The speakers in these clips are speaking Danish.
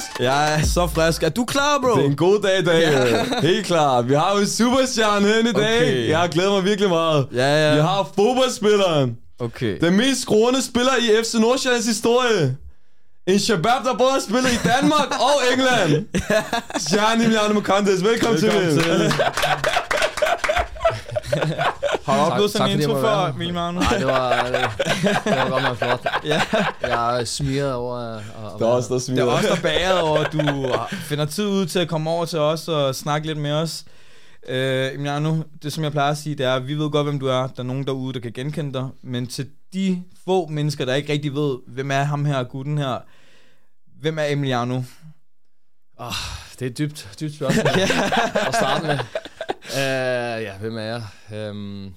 frisk? Jeg er så frisk. Er du klar, bro? Det er en god dag i dag. Ja. Helt klar. Vi har jo en superstjerne hen i dag. Okay. Jeg glæder mig virkelig meget. Ja, ja. Vi har fodboldspilleren. Okay. Den mest skruende spiller i FC Nordsjællands historie. En shabab, der både har spillet i Danmark og England. Gianni Milano Mokantes. Velkommen, Velkommen til. til. Har du oplevet sådan en intro før. Emil Magno? Nej, det var, det var godt nok flot. Ja. Jeg er smiret over at Der er også der Det smider. er også der bæret over, at du finder tid ud til at komme over til os og snakke lidt med os. Øh, Emiliano, det som jeg plejer at sige, det er, at vi ved godt, hvem du er. Der er nogen derude, der kan genkende dig. Men til de få mennesker, der ikke rigtig ved, hvem er ham her, gutten her. Hvem er Emiliano? Oh, det er et dybt, dybt spørgsmål at starte med. Uh, ja, hvem er jeg? Um,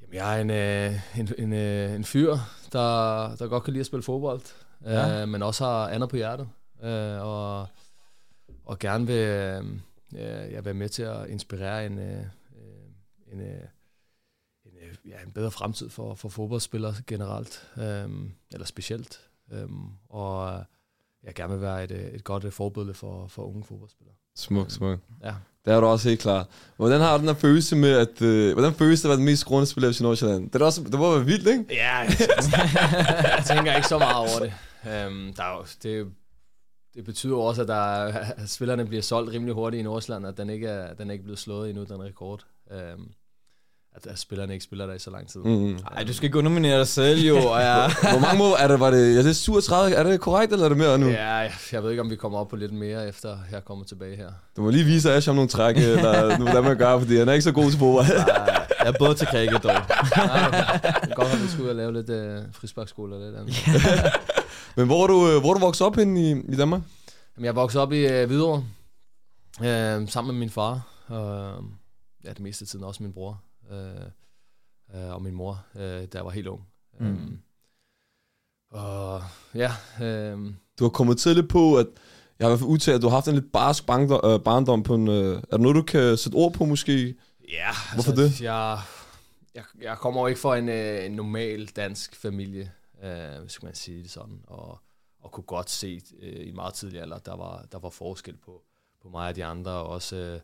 jamen, jeg er en, uh, en, en, uh, en fyr, der, der godt kan lide at spille fodbold, uh, Ja. men også har andet på hjertet. Uh, og, og gerne vil uh, jeg være med til at inspirere en, uh, en, uh, en, uh, ja, en bedre fremtid for, for fodboldspillere generelt, um, eller specielt. Um, og jeg gerne vil være et, et godt forbillede for, for unge fodboldspillere. Smuk, smuk. Ja. Det er du også helt klar. Hvordan har du den her følelse med, at... Øh, hvordan føles det at være den mest skruende spiller i Nordsjælland? Det, er da også, det må være vildt, ikke? Ja, jeg, jeg tænker ikke så meget over det. Um, der er jo, det, det betyder også, at, der at spillerne bliver solgt rimelig hurtigt i Nordsjælland, at den ikke er, den er ikke blevet slået endnu, den rekord. Um, at, at spillerne ikke spiller der i så lang tid. Mm. Ej, du skal ikke underminere dig selv, jo. Og jeg, Hvor mange mål er det? Var det, jeg det er 37? Er det korrekt, eller er det mere nu? Ja, jeg, jeg ved ikke, om vi kommer op på lidt mere, efter jeg kommer tilbage her. Du må lige vise Ash om nogle træk, eller hvordan man gør, fordi han er ikke så god til fodbold. jeg er både til cricket dog. Nej, det er godt, at vi skulle ud og lave lidt øh, frisparkskole og lidt andet. Men hvor er du, øh, hvor er du vokset op henne i, i Danmark? Jamen, jeg voksede op i øh, Hvidovre, øh, sammen med min far, og øh, ja, det meste af tiden også min bror, øh, øh, og min mor, øh, da jeg var helt ung. Mm. Um, og ja, øh, Du har kommet tidligt på, at jeg har i hvert fald udtalt, at du har haft en lidt barsk barndom, øh, barndom på en... Øh, er der noget, du kan sætte ord på måske? ja, Hvorfor altså, det? Jeg, jeg, jeg kommer jo ikke fra en, øh, en normal dansk familie, øh, hvis man sige det sådan, og, og kunne godt se øh, i meget tidlig alder, der var, der var forskel på, på mig og de andre, og også øh,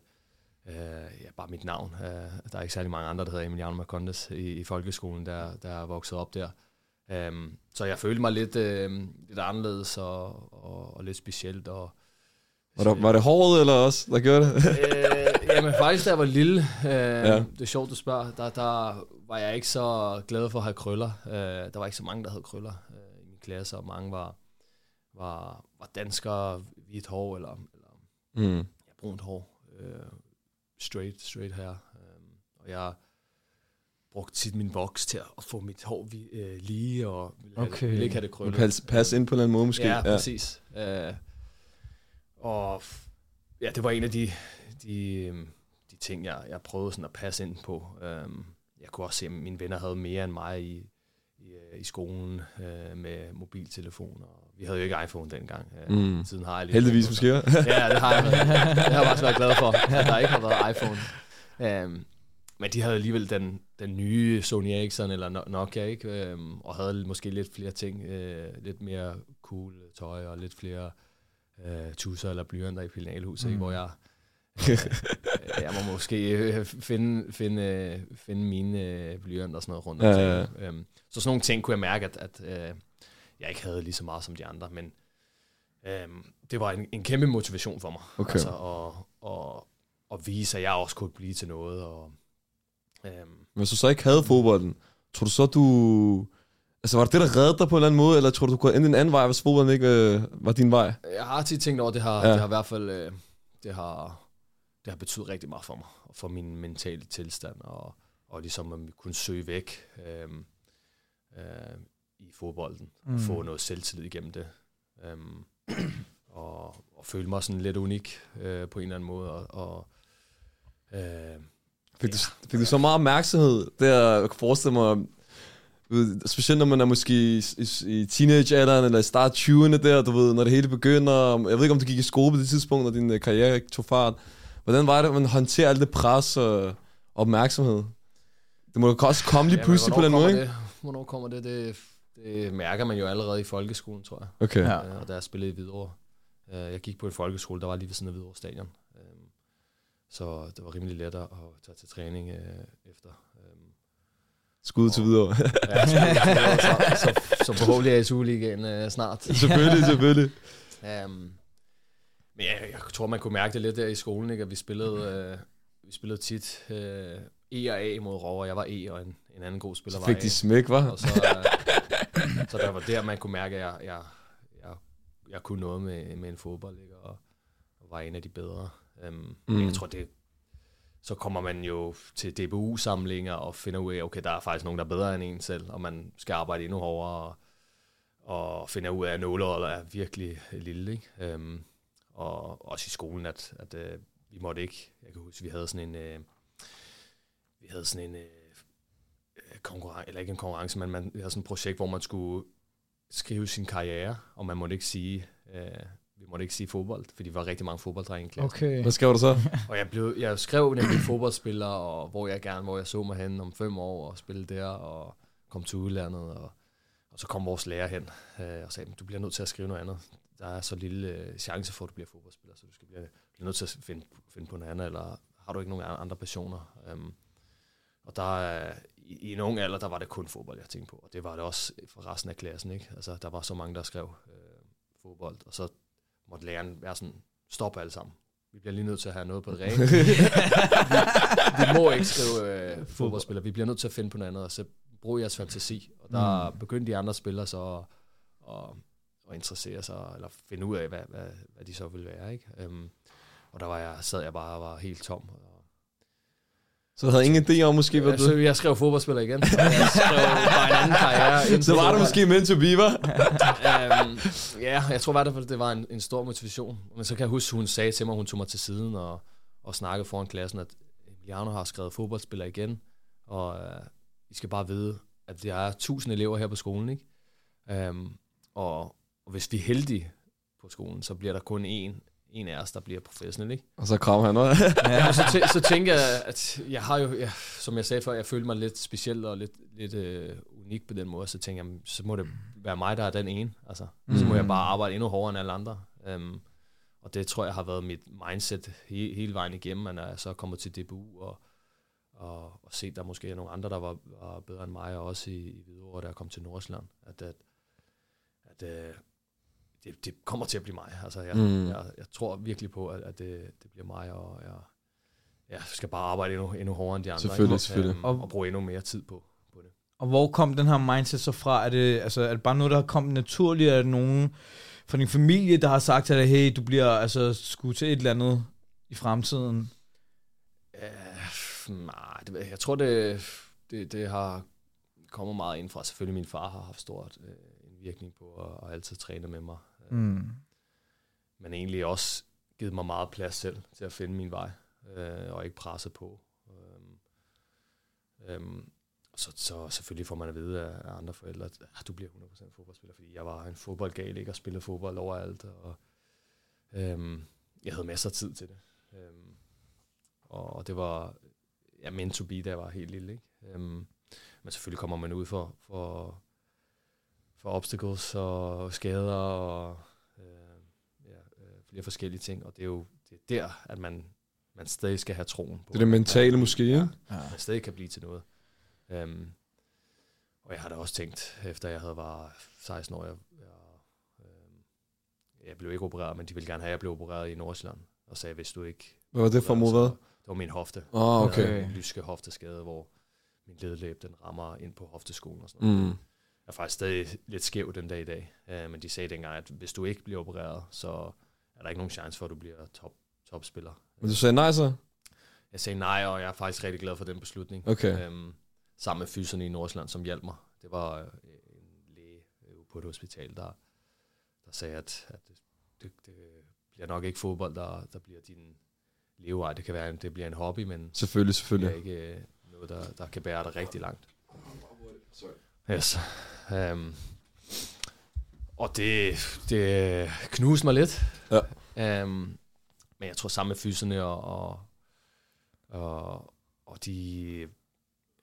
øh, ja, bare mit navn. Øh, der er ikke særlig mange andre, der hedder Emiliano Marcondes i, i folkeskolen, der, der er vokset op der. Um, så jeg følte mig lidt, øh, lidt anderledes og, og, og lidt specielt. Og, Var, der, var det håret eller også, der gjorde det? øh, jamen faktisk, da jeg var lille, øh, ja. det er sjovt, du spørger, der, der var jeg ikke så glad for at have krøller. Øh, der var ikke så mange, der havde krøller øh, i min klasse, og mange var, var, var danskere, hvidt hår eller, eller mm. ja, brunt hår. Øh, straight, straight her. Øh, og jeg brugte tit min voks til at få mit hår vi, øh, lige, og ville, okay. Okay. ville ikke have det krøllet. Pas, pas ind på en eller anden måde måske. Ja, præcis. Øh, og f- ja, det var en af de, de, øhm, de ting, jeg, jeg prøvede sådan at passe ind på. Øhm, jeg kunne også se, at mine venner havde mere end mig i, i, øh, i skolen øh, med mobiltelefoner. Vi havde jo ikke iPhone dengang. Øh, Mm. Siden har jeg lige Heldigvis måske. Ja, det har jeg. Det har jeg faktisk været glad for, at der ikke har været iPhone. Øhm, men de havde alligevel den, den nye Sony Ericsson eller No- Nokia, ikke? Øhm, og havde måske lidt flere ting, øh, lidt mere cool tøj og lidt flere øh, tusser eller blyanter i Pilinalhuset, mm. hvor jeg, øh, jeg må måske øh, finde, finde, øh, finde mine øh, blyanter og sådan noget rundt omkring. ja, ja. Øhm, så sådan nogle ting kunne jeg mærke, at, at jeg ikke havde lige så meget som de andre, men øhm, det var en, en kæmpe motivation for mig. Okay. Altså at, at, at vise, at jeg også kunne blive til noget. Og, øhm, Hvis du så ikke havde fodbolden, tror du så, du... Altså, var det det, der reddede dig på en eller anden måde, eller tror du, du kunne ende en anden vej, hvis fodbolden ikke øh, var din vej? jeg har tit tænkt over, det har, ja. det har i hvert fald øh, det har, det har betydet rigtig meget for mig, og for min mentale tilstand, og, og ligesom at kunne søge væk øh, øh, i, fodbolden, mm. og få noget selvtillid igennem det. Øhm, og, og føle mig sådan lidt unik øh, på en eller anden måde, og, og øh, Fik, du, fik du så meget opmærksomhed der, jeg kan forestille mig, ved, specielt når man er måske i, i, i teenagealderen, eller i start 20'erne der, du ved, når det hele begynder, jeg ved ikke, om du gik i skole på det tidspunkt, når din øh, karriere tog fart. Hvordan var det, at man håndterer alt det pres og opmærksomhed? Det må jo også komme lige Ja, pludselig på den måde, ikke? Det? Hvornår kommer det? det? Det mærker man jo allerede i folkeskolen, tror jeg. Okay. Ja. Øh, og da jeg spillede i Hvidovre. Øh, Jeg gik på en folkeskole, der var lige ved siden af Hvidovre Stadion. Øh, Så det var rimelig let at tage til træning øh, efter. Øh, Skud til videre. Ja, så, så, så forhåbentlig er SU-ligaen øh, snart. selvfølgelig, selvfølgelig. Um, men jeg, jeg tror, man kunne mærke det lidt der i skolen, ikke? at vi spillede, øh, vi spillede tit øh, E og A mod Rover. Jeg var E, og en, en anden god spiller Så var fik A. de smæk, var? Og så, øh, så der var der, man kunne mærke, at jeg, jeg, jeg, jeg kunne noget med, med en fodbold, ikke? Og, og var en af de bedre. Um, mm. Jeg tror, det, så kommer man jo til DBU-samlinger og finder ud af, okay, der er faktisk nogen, der er bedre end en selv, og man skal arbejde endnu hårdere, og, og finder ud af, at nåleholdet er virkelig lille. Ikke? Um, og også i skolen, at, at uh, vi måtte ikke, jeg kan huske, vi havde sådan en, uh, vi havde sådan en uh, konkurrence, eller ikke en konkurrence, men man vi havde sådan et projekt, hvor man skulle skrive sin karriere, og man måtte ikke sige, uh, vi måtte ikke sige fodbold, fordi der var rigtig mange fodbolddrenge i klassen. Okay. Hvad skrev du så? Og jeg, blev, jeg skrev nemlig fodboldspiller, og hvor jeg gerne, hvor jeg så mig hen om fem år og spille der, og kom til udlandet, og, og så kom vores lærer hen øh, og sagde, du bliver nødt til at skrive noget andet. Der er så lille øh, chance for, at du bliver fodboldspiller, så du skal blive, blive nødt til at finde, finde på noget andet, eller har du ikke nogen andre passioner? Um, og der er, i, i en ung alder, der var det kun fodbold, jeg tænkte på, og det var det også for resten af klassen, ikke? Altså, der var så mange, der skrev øh, fodbold, og så måtte læreren være sådan, stop alle sammen. Vi bliver lige nødt til at have noget på det rene. vi, vi må ikke skrive øh, fodboldspiller. Vi bliver nødt til at finde på noget andet, og så bruge jeres fantasi. Og der mm. begyndte de andre spillere så at, at interessere sig, eller finde ud af, hvad, hvad, hvad de så ville være. Ikke? Um, og der var jeg, sad jeg bare og var helt tom. Og, Så du havde ingen idé om måske, hvad ja, du... så jeg skrev fodboldspiller igen. Jeg skrev bare en anden karriere. Så var det måske meant to be, var? um, ja, jeg tror fald, det var en, en stor motivation. Men så kan jeg huske, hun sagde til mig, hun tog mig til siden og, og snakkede foran klassen, at Emiliano har skrevet fodboldspiller igen, og uh, I skal bare vide, at der er tusind elever her på skolen, ikke? Um, og, og hvis vi er heldige på skolen, så bliver der kun en, en af os, der bliver professionel, ikke? Og så kram han også. Ja, så, tæ- så tænker jeg, at jeg har jo, ja, som jeg sagde før, jeg følte mig lidt speciel og lidt, lidt øh, unik på den måde, så tænker jeg, så må det være mig, der er den ene. Altså, mm. Så må jeg bare arbejde endnu hårdere end alle andre. Um, og det tror jeg har været mit mindset he- hele vejen igennem, at når jeg så er kommet til DBU og, og, og set, der måske er nogle andre, der var, var bedre end mig, og også i, i Hvidovre, da jeg kom til Nordsjælland, at, at, at øh, det, det kommer til at blive mig. Altså, jeg, Mm. jeg, jeg tror virkelig på, at, at det, det bliver mig, og jeg, jeg skal bare arbejde endnu, endnu hårdere end de andre. Selvfølgelig, ikke? selvfølgelig. Øhm, og bruge endnu mere tid på, på det. Og hvor kom den her mindset så fra? Er det, altså, er det bare noget, der har kommet naturligt? Er det nogen fra din familie, der har sagt til dig, hey, du bliver altså skudt til et eller andet i fremtiden? Uh, nej, det, jeg. jeg tror, det, det, det har kommet meget ind fra. Selvfølgelig min far har haft stort øh, en virkning på at, at altid træne med mig. Mm. Men egentlig også givet mig meget plads selv til at finde min vej, øh, og ikke presse på. Øhm, øhm, så, så selvfølgelig får man at vide af, af andre forældre, at ah, du bliver 100% fodboldspiller, fordi jeg var en fodboldgal, ikke? Og spillede fodbold overalt, og øhm, jeg havde masser af tid til det. Øhm, og det var ja, meant to be, da jeg var helt lille, ikke? Øhm, men selvfølgelig kommer man ud for, for, for obstacles og skader og øh, ja, øh, flere forskellige ting, og det er jo det er der, at man, man stadig skal have troen på. Det er det mentale at- måske, ikke? Ja, man stadig kan blive til noget. Um, og jeg har da også tænkt, efter jeg havde var 16 år, jeg, jeg, øhm, jeg blev ikke opereret, men de ville gerne have, at jeg blev opereret i Nordsjælland, og sagde, hvis du ikke... Hvad var det for mod hvad? Det var min hofte. Åh, oh, Jeg okay. havde en lyske hofteskade, hvor min ledlæb, den rammer ind på hofteskolen og sådan noget. Mm. Jeg er faktisk stadig lidt skæv den dag i dag. Uh, men de sagde dengang, at hvis du ikke bliver opereret, så er der ikke nogen chance for, at du bliver top, topspiller. Men du sagde nej så? Jeg sagde nej, og jeg er faktisk rigtig glad for den beslutning. Okay. Øhm, sammen med fyserne i Nordsjælland, som hjalp mig. Det var øh, en læge, på et hospital, der, der sagde, at, at det, det, det bliver nok ikke fodbold, der, der bliver din levevej. Det kan være, at det bliver en hobby, men Selvfølgelig, det selvfølgelig. er ikke øh, noget, der, der kan bære dig rigtig langt. Yes. Um, og det, det knuste mig lidt. Ja. Um, men jeg tror sammen med fyserne og, og, og, og de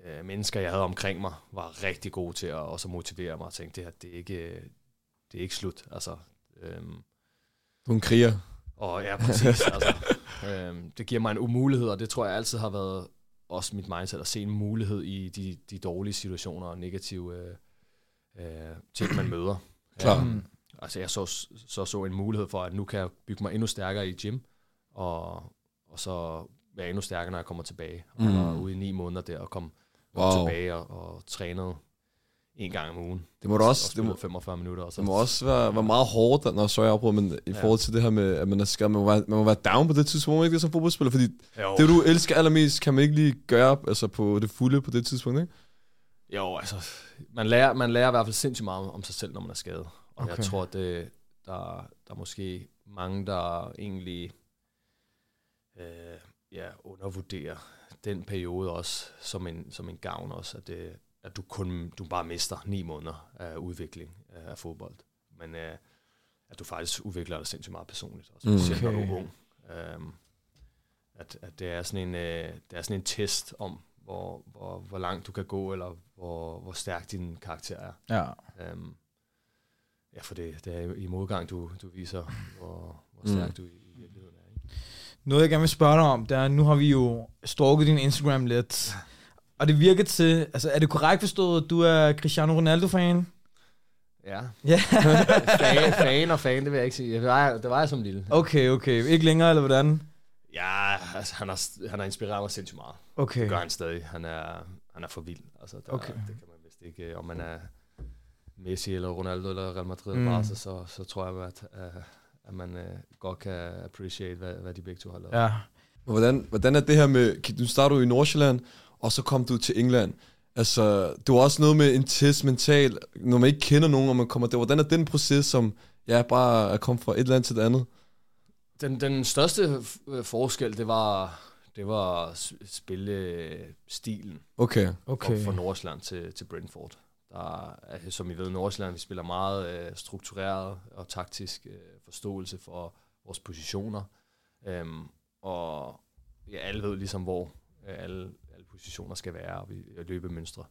øh, mennesker, jeg havde omkring mig, var rigtig gode til at også motivere mig og tænke, det her, det er ikke, det er ikke slut. Altså, øhm, Du er en kriger. og ja, præcis. altså, øhm, det giver mig en umulighed, og det tror jeg altid har været også mit mindset, at se en mulighed i de, de dårlige situationer og negative øh, øh, ting, man møder. Klar. Øhm, altså jeg så, så så en mulighed for, at nu kan jeg bygge mig endnu stærkere i gym, og, og så være endnu stærkere, når jeg kommer tilbage. Og Mm. ude i ni måneder der, og kom, kom Wow. tilbage og, og trænede en gang om ugen. Det må da også, og det må, spillede 45 minutter. Og så, det må også være, være meget hårdt, når så jeg afbryder, men i Ja. forhold til det her med, at man er skadet, man må være, man må være down på det tidspunkt, man ikke det som fodboldspiller, fordi jo, det, du elsker allermest, kan man ikke lige gøre altså på det fulde på det tidspunkt, ikke? jo, altså, man lærer, man lærer i hvert fald sindssygt meget om sig selv, når man er skadet. Og Okay. jeg tror, at det, der, der er måske mange, der egentlig øh, ja, undervurderer den periode også som en, som en gavn også, at, det, at du kun du bare mister ni måneder af udvikling øh, af fodbold. Men øh, at du faktisk udvikler dig sindssygt meget personligt, og Mm. specielt okay. når du Okay. er ung. Øhm, at, at det er sådan en øh, det er sådan en test om hvor, hvor, hvor langt du kan gå eller hvor, hvor stærk din karakter er. Ja. Øhm, ja, for det, det er i modgang du, du viser hvor, hvor Mm. stærk du i, i virkeligheden er. Ikke? Noget, jeg gerne vil spørge dig om, det er, nu har vi jo stalket din Instagram lidt. Og det virker til, altså er det korrekt forstået, at du er Cristiano Ronaldo-fan? Ja. Ja. fan, fan og fan, det vil jeg ikke sige. Det var, det var jeg som lille. Okay, okay. Ikke længere, eller hvordan? Ja, altså, han har, han har inspireret mig sindssygt meget. Okay. Det gør han stadig. Han er, han er for vild. Altså, der, Okay. Det kan man vist ikke. øh, Om man er Messi eller Ronaldo eller Real Madrid Mm. Barca, så, så tror jeg, at, øh, at man uh, godt kan appreciate, hvad, hvad de begge to har lavet. Ja. Og Hvordan, hvordan er det her med, du startede jo i Nordsjælland, og så kom du til England. Altså, det var også noget med en test mental, når man ikke kender nogen, og man kommer der. Hvordan er den proces, som ja, bare er kommet fra et land til det andet? Den, den største øh, forskel, det var, det var spillestilen Okay. Okay. fra, Nordsjælland til, til Brentford. Der er, som I ved, Nordsjælland, vi spiller meget øh, struktureret og taktisk øh, forståelse for vores positioner. Øhm, og ja, alle ved ligesom, hvor øh, alle positioner skal være, og løbemønstre.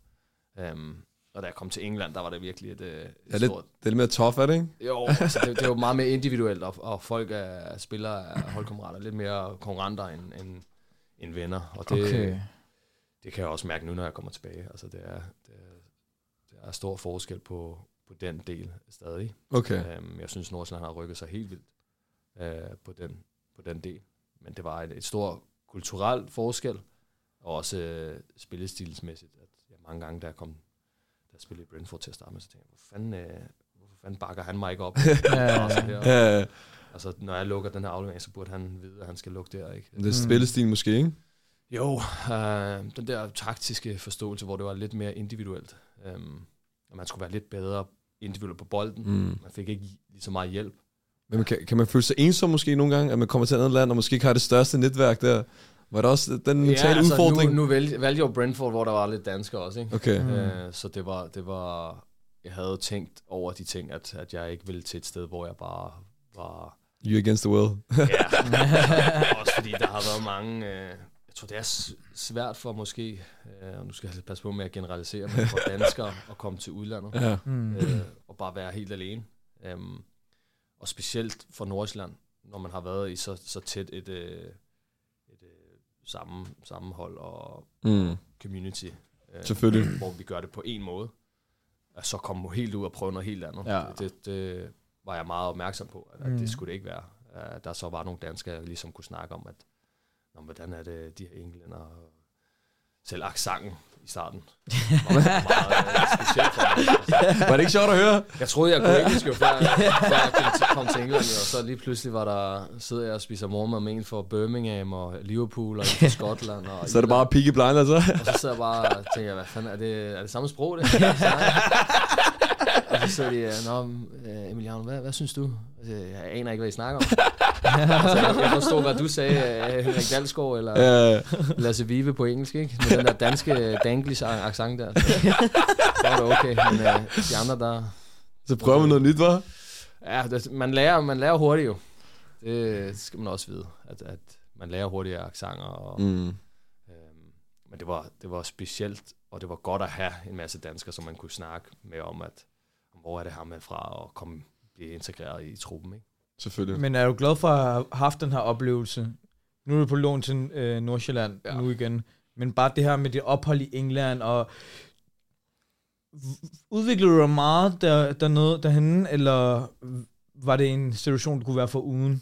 Øhm, og da jeg kom til England, der var det virkelig et, øh, et Ja, lidt, stort... det er lidt mere tough, er det ikke? Jo, altså, det, det er jo meget mere individuelt, og, og folk er spillere er holdkammerater, lidt mere konkurrenter end, end, end venner. Og det, Okay. det kan jeg også mærke nu, når jeg kommer tilbage. Altså, det er, det er, det er stor forskel på, på den del stadig. Okay. Øhm, jeg synes, Nordsjælland har rykket sig helt vildt øh, på, den, på den del. Men det var et, et stort kulturelt forskel, og også øh, spillestilsmæssigt. At jeg mange gange, jeg kom, jeg spillede i Brentford til at starte med, så tænkte jeg, hvor fanden, øh, hvorfor fanden bakker han mig ikke op? Ja. Og så der. Ja, ja. Altså, når jeg lukker den her aflevering, så burde han vide, at han skal lukke der, ikke? det er spillestil måske, ikke? Jo, øh, den der taktiske forståelse, hvor det var lidt mere individuelt. Øhm, og man skulle være lidt bedre individuelt på bolden. Mm. Man fik ikke lige så meget hjælp. Men kan, kan man føle sig ensom måske nogle gange, at man kommer til et andet land, og måske ikke har det største netværk der? Var der også den mentale altså, udfordring? Nu, nu valgte, valgte jeg jo Brentford, hvor der var lidt danskere også, ikke? Okay. Mm. Øh, så det var, det var... Jeg havde tænkt over de ting, at, at jeg ikke ville til et sted, hvor jeg bare var... You against the world. Ja, også fordi der har været mange... Øh, jeg tror, det er svært for måske, øh, og nu skal jeg passe på med at generalisere, men for danskere at komme til udlandet. ja. Mm. øh, og bare være helt alene. Um, og specielt for Nordsjælland, når man har været i så, så tæt et, øh, et sammen, sammenhold og Mm. community, øh, Selvfølgelig. hvor vi gør det på en måde, at så komme helt ud og prøve noget helt andet. Ja. Det, det, det var jeg meget opmærksom på, at, at Mm. det skulle det ikke være. At der så var nogle danskere, jeg ligesom kunne snakke om, at Nå, hvordan er det, de her englænder, og selv accenten i starten, var meget, meget for Var det ikke sjovt at høre? jeg troede, jeg kunne engelsk jo, før, før jeg kom til, kom til England, og så lige pludselig var der, sidder jeg og spiser morgenmad med en for Birmingham og Liverpool og fra Skotland. Og Så er det bare Peaky Blinders, så? Og så sidder jeg bare og tænker, hvad fanden, er det, er det samme sprog, det? og så sidder de, Nå, øh, Emiliano, hvad, hvad synes du? Jeg aner ikke, hvad I snakker om. altså, jeg, forstod, hvad du sagde, øh, Henrik Dalsgaard eller Ja, Lasse Vive på engelsk, ikke? Med den der danske danglish accent der. Så var det okay, men øh, de andre der... så prøver man noget nyt, var? Ja, det, man, lærer, man lærer hurtigt jo. Det skal man også vide, at, at man lærer hurtigt accenter. Og, mm. Øhm, men det var, det var specielt, og det var godt at have en masse danskere, som man kunne snakke med om, at hvor er det her med fra, og komme, blive integreret i truppen, ikke? Selvfølgelig. Men er du glad for at have haft den her oplevelse? Nu er du på lån til øh, Nordsjælland ja. Nu igen. Men bare det her med det ophold i England, og udviklede du dig meget der, dernede, derhenne, eller var det en situation, du kunne være for uden?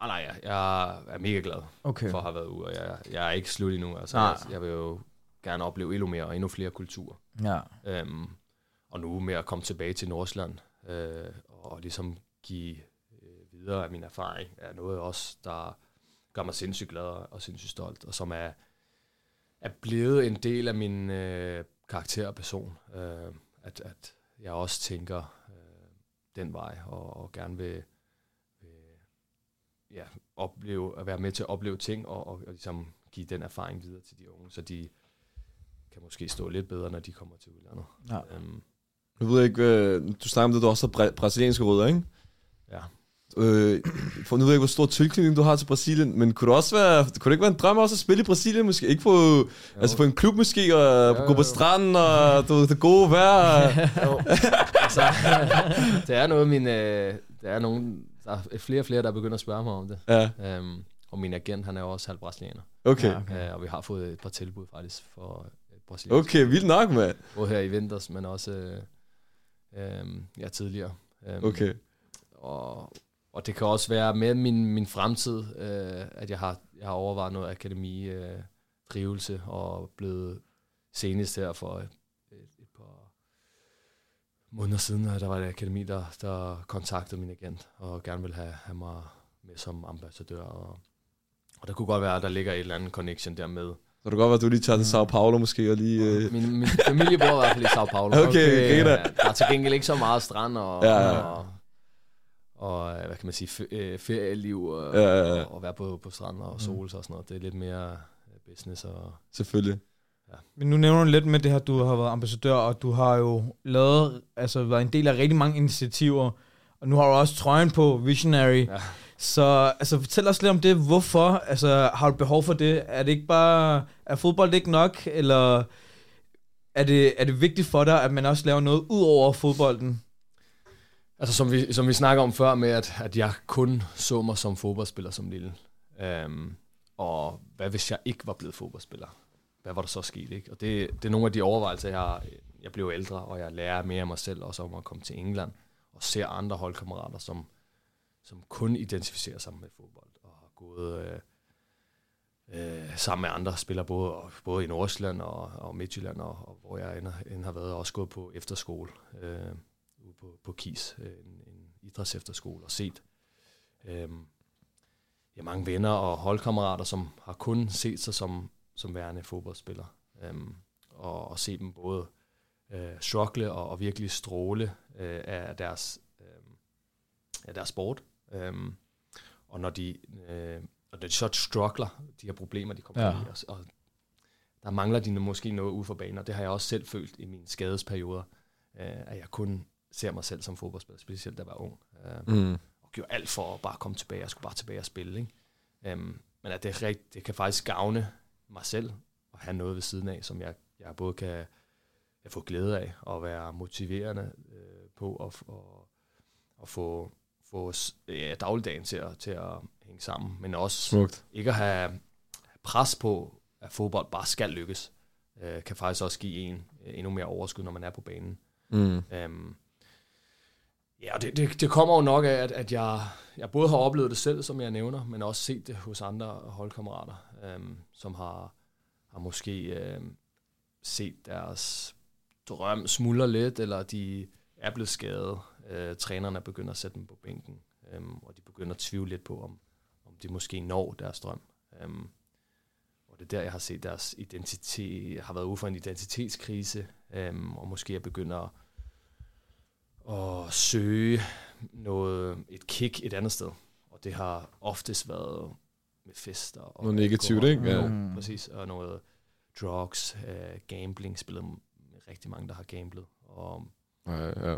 Ah, nej, jeg, jeg er mega glad Okay. for at have været ude, og jeg, jeg er ikke slut endnu. Altså, Nej. jeg, jeg vil jo gerne opleve endnu mere og endnu flere kulturer. Ja. Øhm, og nu med at komme tilbage til Nordsjælland øh, og ligesom give videre af min erfaring, er noget også, der gør mig sindssygt glad og sindssygt stolt, og som er, er blevet en del af min øh, karakter og person. Øh, at, at jeg også tænker øh, den vej, og, og gerne vil, vil ja, opleve, at være med til at opleve ting, og, og, og ligesom give den erfaring videre til de unge, så de kan måske stå lidt bedre, når de kommer til udlandet. Ja. Øhm, Jeg ved ikke, øh, du snakker om det, du også har bra- brasilianske rødder, ikke? ja. Øh, for nu ved jeg ikke, hvor stor tilknytning du har til Brasilien, men kunne det også være, kunne det ikke være en drøm også at spille i Brasilien, måske? Ikke på, jo. altså på en klub måske, og Jo, gå på stranden, og du det gode vejr. Jo, altså, det er noget, min, øh, der er nogen, der er flere og flere, der begynder at spørge mig om det. ja, Øhm, og min agent, han er jo også halv brasilianer. okay. Ja. Ja. Øh, og vi har fået et par tilbud faktisk for øh, Brasilien. Okay, vildt nok, mand. Både her i vinters, men også øh, øh, ja, tidligere. Øhm, Okay. Og, og det kan også være med min, min fremtid, øh, at jeg har, jeg har overvejet noget akademi øh, drivelse og blevet senest her for et, et par måneder siden, at der var et akademi, der, der kontaktede min agent og gerne ville have, have mig med som ambassadør. Og, og der kunne godt være, at der ligger et eller andet connection dermed. Så det kan godt være, at du lige tager til Sao Paulo måske, og lige... Øh, Min, min familie bor i hvert fald i Sao Paulo. Okay, okay, da. Ja, der er til gengæld ikke så meget strand og, Ja, ja. og, og hvad kan man sige, fe- øh, ferieliv og, Ja, ja, ja. og, og være på, på stranden og sole sig og sådan noget. Det er lidt mere øh, business. Og, selvfølgelig. Men nu nævner du lidt med det her, du har været ambassadør, og du har jo lavet, altså været en del af rigtig mange initiativer, og nu har du også trøjen på, Visionary. Ja. Så altså, fortæl os lidt om det. Hvorfor? Altså, har du behov for det? Er det ikke bare, er fodbold ikke nok, eller er det, er det vigtigt for dig, at man også laver noget ud over fodbolden? Altså som vi, som vi snakker om før med, at, at jeg kun så mig som fodboldspiller som lille. Øhm, og hvad hvis jeg ikke var blevet fodboldspiller? Hvad var der så sket? Ikke? Og det, det er nogle af de overvejelser, jeg har. Jeg blev ældre, og jeg lærer mere af mig selv, også om at komme til England, og ser andre holdkammerater, som, som kun identificerer sig med fodbold, og har gået øh, øh, sammen med andre spillere, både, både i Nordsjælland og, og Midtjylland, og, og hvor jeg end, har- end har været, og også gået på efterskole. Øh, på, på KIS, øh, en, en idrætsefterskole, og set øhm, ja, mange venner og holdkammerater, som har kun set sig som, som værende fodboldspiller. Øhm, og, og se dem både øh, struggle og, og virkelig stråle øh, af deres, øh, af deres sport. Øhm, og når de, øh, når de så struggler, de her problemer, de kommer ja. i, og, og der mangler de måske noget ude for banen, og det har jeg også selv følt i mine skadesperioder, øh, at jeg kun ser mig selv som fodboldspiller, specielt da jeg var ung. Øh, Mm. og gjorde alt for at bare komme tilbage. Jeg skulle bare tilbage og spille. Ikke? Um, men at det, rigt, det kan faktisk gavne mig selv at have noget ved siden af, som jeg, jeg både kan jeg få glæde af og være motiverende øh, på at, og, og få, få ja, dagligdagen til at, til at hænge sammen. Men også Smukt. ikke at have pres på, at fodbold bare skal lykkes, øh, kan faktisk også give en øh, endnu mere overskud, når man er på banen. Mm. Øhm, ja, og det, det, det kommer jo nok af, at, at jeg, jeg både har oplevet det selv, som jeg nævner, men også set det hos andre holdkammerater, øhm, som har, har måske øhm, set deres drøm smuldre lidt, eller de er blevet skadet. Øh, trænerne begynder at sætte dem på bænken, øhm, og de begynder at tvivle lidt på, om, om de måske når deres drøm. Øhm, og det er der, jeg har set deres identitet, har været ude for en identitetskrise, øhm, og måske er begynder at, at søge noget, et kick et andet sted. Og det har oftest været med fester. Og Noget negativt, ikke? Ja. Mm. præcis. Og noget drugs, uh, gambling, spillet med rigtig mange, der har gamblet. Og, Ja, ja.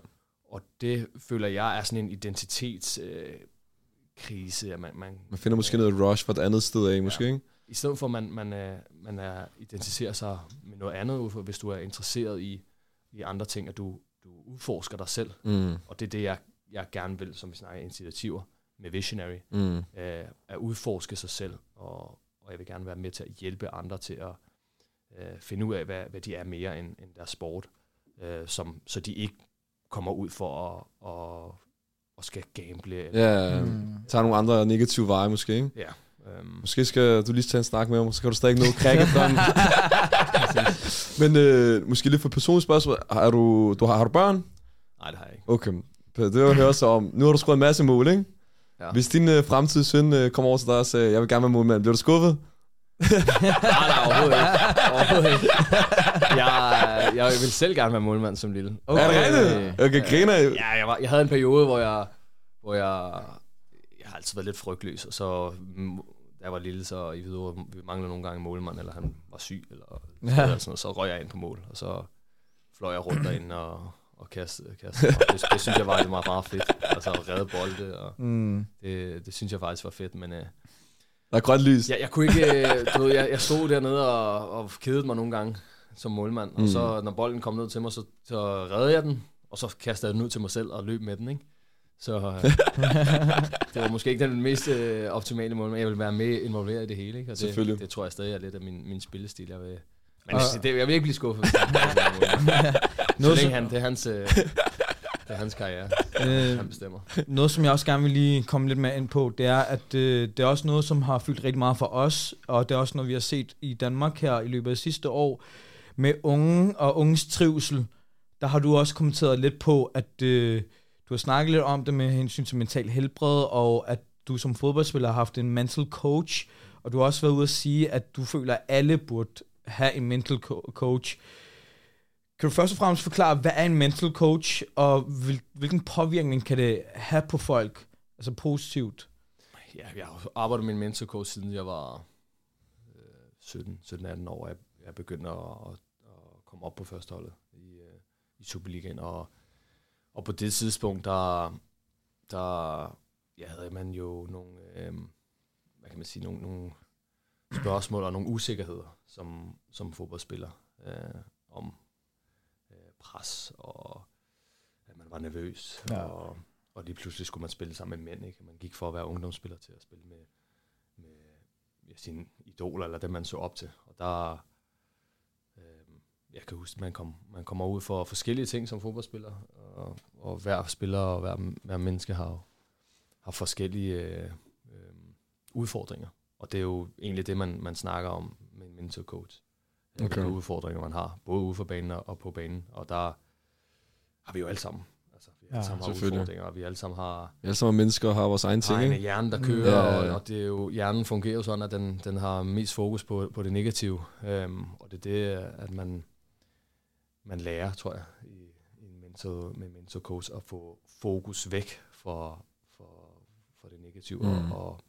og det føler jeg er sådan en identitetskrise, øh, krise, at man, man, Man finder måske noget rush fra et andet sted af, måske, ikke? i stedet for at man, man, er, man er, identificerer sig med noget andet, hvis du er interesseret i, i andre ting, at du, du udforsker dig selv. Mm. Og det er det, jeg, jeg gerne vil, som vi snakker initiativer med Visionary, Mm. øh, at udforske sig selv, og, og jeg vil gerne være med til at hjælpe andre til at øh, finde ud af, hvad, hvad de er mere end, end deres sport, øh, som, så de ikke kommer ud for at, at, at skal gamble. Eller, Ja, mm. tager nogle andre negative veje, måske, ikke? ja øhm, Måske skal du lige tage en snak med ham, så kan du stadig nå crack Men øh, måske lidt for et personligt spørgsmål. Har du, du har, har du børn? nej, det har jeg ikke. Okay. Det var at høre så om. Nu har du skruet en masse mål, ikke? Ja. Hvis din øh, fremtidige søn øh, kommer over til dig og siger, jeg vil gerne være målmand, bliver du skuffet? nej, nej, overhovedet ikke. Overhovedet ikke. Jeg, jeg vil selv gerne være målmand som lille. Okay. Er det rigtigt? Okay, griner I? Ja, jeg, var, jeg havde en periode, hvor jeg, hvor jeg, jeg har altid været lidt frygtløs, og så da jeg var lille, så i videre, vi manglede nogle gange en målmand, eller han var syg, eller, ja. eller sådan noget, så røg jeg ind på mål, og så fløj jeg rundt derinde og, og kastede, kastede og det, det, synes jeg var meget, meget fedt. Altså at redde bolde, og Mm. det, det synes jeg faktisk var fedt, men øh, Der er grønt lys. jeg, jeg kunne ikke, øh, du ved, jeg, jeg stod dernede og, og kedede mig nogle gange som målmand, og Mm. så når bolden kom ned til mig, så, så reddede jeg den, og så kastede jeg den ud til mig selv og løb med den, ikke? Så øh, det var måske ikke den mest øh, optimale målmand. Jeg vil være med involveret i det hele, ikke? Og det, Selvfølgelig. det tror jeg stadig er lidt af min, min spillestil. Jeg vil, men Og- det, jeg vil ikke blive skuffet, hvis han er. Så Noget, længe som, han, det er hans, øh, det er hans karriere, øh, han bestemmer. noget, som jeg også gerne vil lige komme lidt mere ind på, det er, at øh, det er også noget, som har fyldt rigtig meget for os, og det er også noget, vi har set i Danmark her i løbet af sidste år, med unge og unges trivsel. Der har du også kommenteret lidt på, at øh, du har snakket lidt om det med hensyn til mental helbred, og at du som fodboldspiller har haft en mental coach, og du har også været ude at sige, at du føler, at alle burde have en mental co- coach. Kan du først og fremmest forklare, hvad er en mental coach, og hvilken påvirkning kan det have på folk? Altså positivt. Ja, jeg har arbejdet med en mentorcoach, siden jeg var øh, 17-18 år. Jeg, jeg begyndte at, at, at komme op på førsteholdet i, øh, i Superligaen. Og, og på det tidspunkt, der, der ja, havde man jo nogle, øh, hvad kan man sige, nogle, nogle spørgsmål og nogle usikkerheder som, som fodboldspiller øh, om øh, pres og at man var nervøs. Ja. Og, og lige pludselig skulle man spille sammen med mænd. Ikke? Man gik for at være ungdomsspiller til at spille med, med ja, sine idoler, eller dem man så op til. Og der, jeg kan huske, man, kom, man kommer ud for forskellige ting som fodboldspiller, og, og hver spiller og hver, hver menneske har, har forskellige øh, øh, udfordringer. Og det er jo egentlig det, man, man snakker om med en mentor coach. Okay. Okay. Hvilke udfordringer man har, både ude for banen og på banen. Og der har vi jo alle sammen. Altså, vi alle Ja, sammen har udfordringer, og vi alle sammen har Vi alle sammen er mennesker og har vores egen ting, ikke? hjerne, der kører, ja, ja, ja. Og, og det er jo, hjernen fungerer jo sådan, at den, den har mest fokus på, på det negative. Øhm, og det er det, at man, man lærer, tror jeg, i, i en mentor, med en mentor coach, at få fokus væk for, for, for det negative, Mm. mm. og, og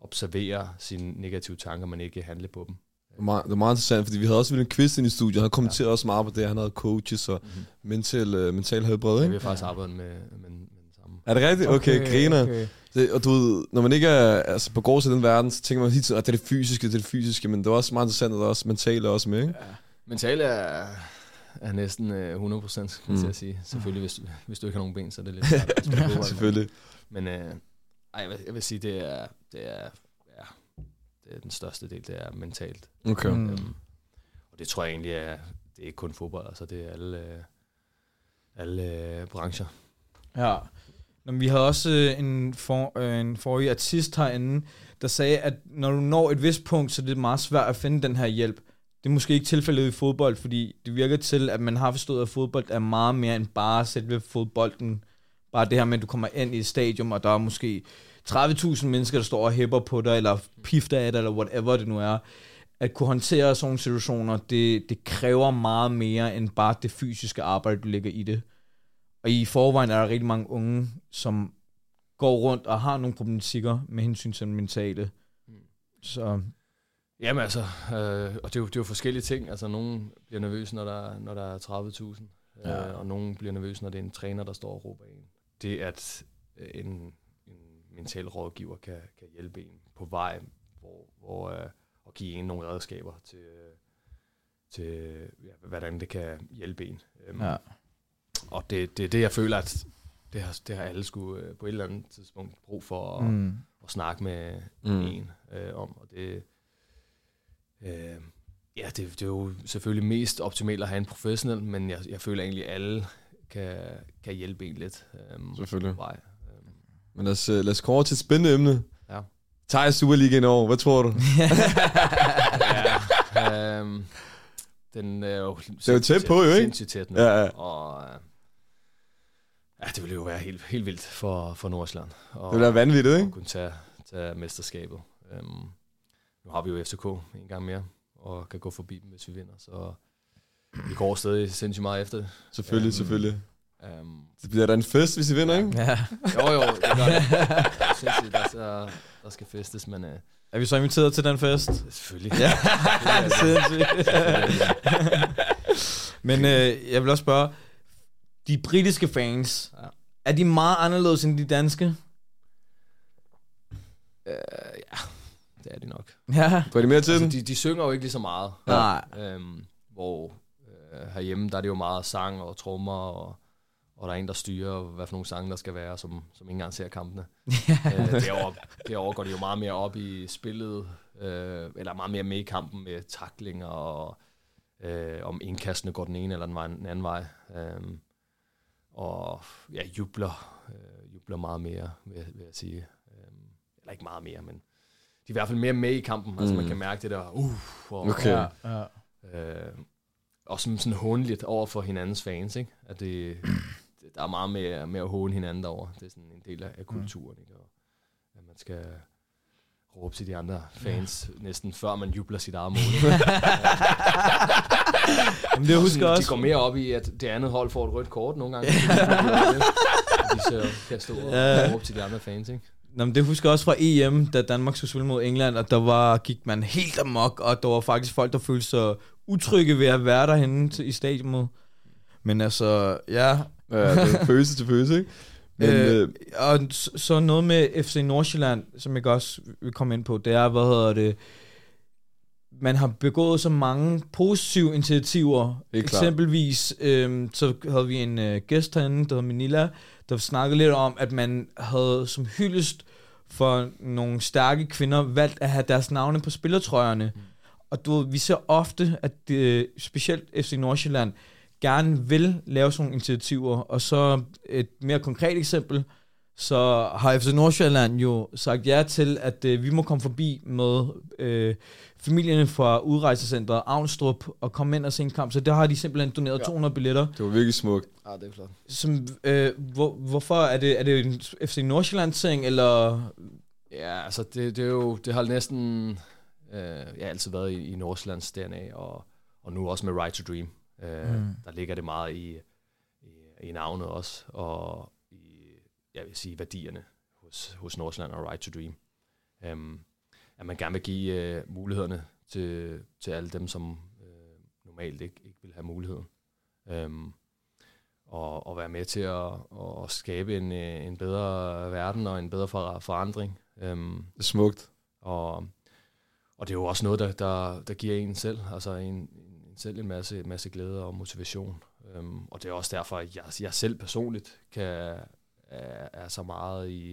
observere sine negative tanker, men ikke handle på dem. Det er meget, det er meget interessant, fordi vi havde også en quiz ind i studiet. Han kommenterede ja. også meget på det. Han havde coaches og Mm-hmm. mental, uh, mental helbred, Ja, vi ikke? har faktisk arbejdet med, med, med samme. Er det rigtigt? Okay, okay griner. Okay. Det, og du ved, når man ikke er, altså, på går til den verden, så tænker man hele tiden, at det er det fysiske, det er det fysiske, men det er også meget interessant, at der er også mentale også med, ikke? Mentale er, er næsten øh, 100 procent, kan Mm. jeg sige. Selvfølgelig, hvis, du- hvis du ikke har nogen ben, så er det lidt svært at spille fodbold, men- Selvfølgelig. Men øh, ej, jeg, vil, jeg vil sige, det er, det er, ja, det er den største del, det er mentalt. Okay. Mm. Mm. Øhm, og det tror jeg egentlig er, det er ikke kun fodbold, altså det er alle, øh, alle øh, brancher. Ja. Nå, men vi havde også øh, en, for, øh, en forrige artist herinde, der sagde, at når du når et vist punkt, så er det meget svært at finde den her hjælp. Det er måske ikke tilfældet i fodbold, fordi det virker til, at man har forstået, at fodbold er meget mere end bare selve fodbolden. Bare det her med, at du kommer ind i et stadion, og der er måske 30.000 mennesker, der står og hæpper på dig, eller pifter af dig, eller whatever det nu er. At kunne håndtere sådan nogle situationer, det, det kræver meget mere end bare det fysiske arbejde, du lægger i det. Og i forvejen er der rigtig mange unge, som går rundt og har nogle problematikker med hensyn til mentale. Mm. Så Jamen altså, øh, og det er, jo, det er jo forskellige ting. Altså, nogen bliver nervøse, når der, når der er 30.000, Ja. øh, og nogen bliver nervøse, når det er en træner, der står og råber en. Det, at øh, en, en mental rådgiver kan, kan hjælpe en på vej, hvor, hvor øh, og give en nogle redskaber til, øh, til ja, hvordan det kan hjælpe en. Øhm, ja. Og det, det er det, jeg føler, at det har, det har alle skulle øh, på et eller andet tidspunkt brug for at, Mm. at snakke med mm. en øh, om. Og det, øh, ja, det, det er jo selvfølgelig mest optimalt at have en professionel, men jeg, jeg føler egentlig, at alle kan, kan hjælpe en lidt øh, Selvfølgelig. vej. Øhm, Men lad os, øh, lad os komme over til et spændende emne. Ja. Tager Superligaen år, hvad tror du? ja, øhm, den er jo, er jo tæt på, jo, ikke? Sindssygt tæt nu. Ja, ja. Og øh, ja, det ville jo være helt, helt vildt for, for Nordsjælland. Og, Det bliver vanvittigt, at ikke? kunne tage, tage mesterskabet. Øhm, nu har vi jo FCK en gang mere, og kan gå forbi dem, hvis vi vinder. Så vi går stadig sindssygt meget efter det. Selvfølgelig, Øhm, selvfølgelig. Øhm, Det bliver da en fest, hvis I vinder, ikke? ja. jo, jo, det gør det. Er sindssygt, der, der, der skal festes, men øh, Er vi så inviteret til den fest? selvfølgelig. Ja, Selvfølgelig er det. sindssygt. Men øh, jeg vil også spørge, de britiske fans, Ja. er de meget anderledes end de danske? Ja, det er de nok. Ja. Får de mere til Altså, den? de, de synger jo ikke lige så meget. Nej. Øhm, hvor øh, herhjemme, der er det jo meget sang og trommer, og, og der er en, der styrer, hvad for nogle sange, der skal være, som, som ikke engang ser kampene. øh, derovre, derovre går det jo meget mere op i spillet, øh, eller meget mere med i kampen med taklinger, og øh, om indkastene går den ene eller den, vej, den anden vej. Øh, og ja, jubler, øh, jubler meget mere, vil, jeg- vil jeg sige. Øh, eller ikke meget mere, men i hvert fald mere med i kampen. Mm. Altså man Mm. kan mærke det der, uh, og, Okay. Ja, ja. øh, og sådan, sådan håndeligt over for hinandens fans, ikke? At det, det, der er meget med, med at håne hinanden derovre. Det er sådan en del af, af kulturen, ikke? Og at man skal råbe til de andre fans, ja. næsten før man jubler sit eget mål. ikke? Men det Og husker sådan, også... De går mere op i, at det andet hold får et rødt kort nogle gange. de så kan stå og Ja. råbe til de andre fans, ikke? Nå, men det husker jeg også fra EM, da Danmark skulle spille mod England, og der var, gik man helt amok, og der var faktisk folk, der følte sig utrygge ved at være derhenne til, i stadionet. Men altså, ja. Ja, det følelse til følelse, ikke? Men, øh, øh, og så noget med FC Nordsjælland, som jeg også vil komme ind på, det er, hvad hedder det, man har begået så mange positive initiativer. Er. Eksempelvis, øhm, så havde vi en øh, gæst herinde, der hedder Manila, der snakkede lidt om, at man havde som hyldest for nogle stærke kvinder valgt at have deres navne på spillertrøjerne. Mm. Og du, vi ser ofte, at det, specielt FC Nordsjælland gerne vil lave sådan nogle initiativer. Og så et mere konkret eksempel, så har FC Nordsjælland jo sagt ja til, at øh, vi må komme forbi med øh, familierne fra udrejsecentret Avnstrup og komme ind og se en kamp. Så der har de simpelthen doneret ja. 200 billetter. det var virkelig smukt. Ja, det er flot. Som, øh, hvor, hvorfor? Er det, er det en FC Nordsjælland-ting, eller... Ja, altså det, det, er jo, det har næsten øh, jeg har altid været i, i Nordsjællands DNA, og, og nu også med Right to Dream. Øh, Mm. Der ligger det meget i, i, i navnet også, og jeg vil sige, værdierne hos, hos Nordsjælland og Right to Dream. Um, at man gerne vil give øh, mulighederne til, til alle dem, som øh, normalt ikke, ikke vil have muligheden. Um, og, og være med til at, at skabe en, øh, en bedre verden og en bedre for, forandring. Um, Det er smukt. og, og det er jo også noget, der, der, der giver en selv, altså en, en selv en masse, masse glæde og motivation. Um, og det er også derfor, at jeg, jeg selv personligt kan, er, er så meget i,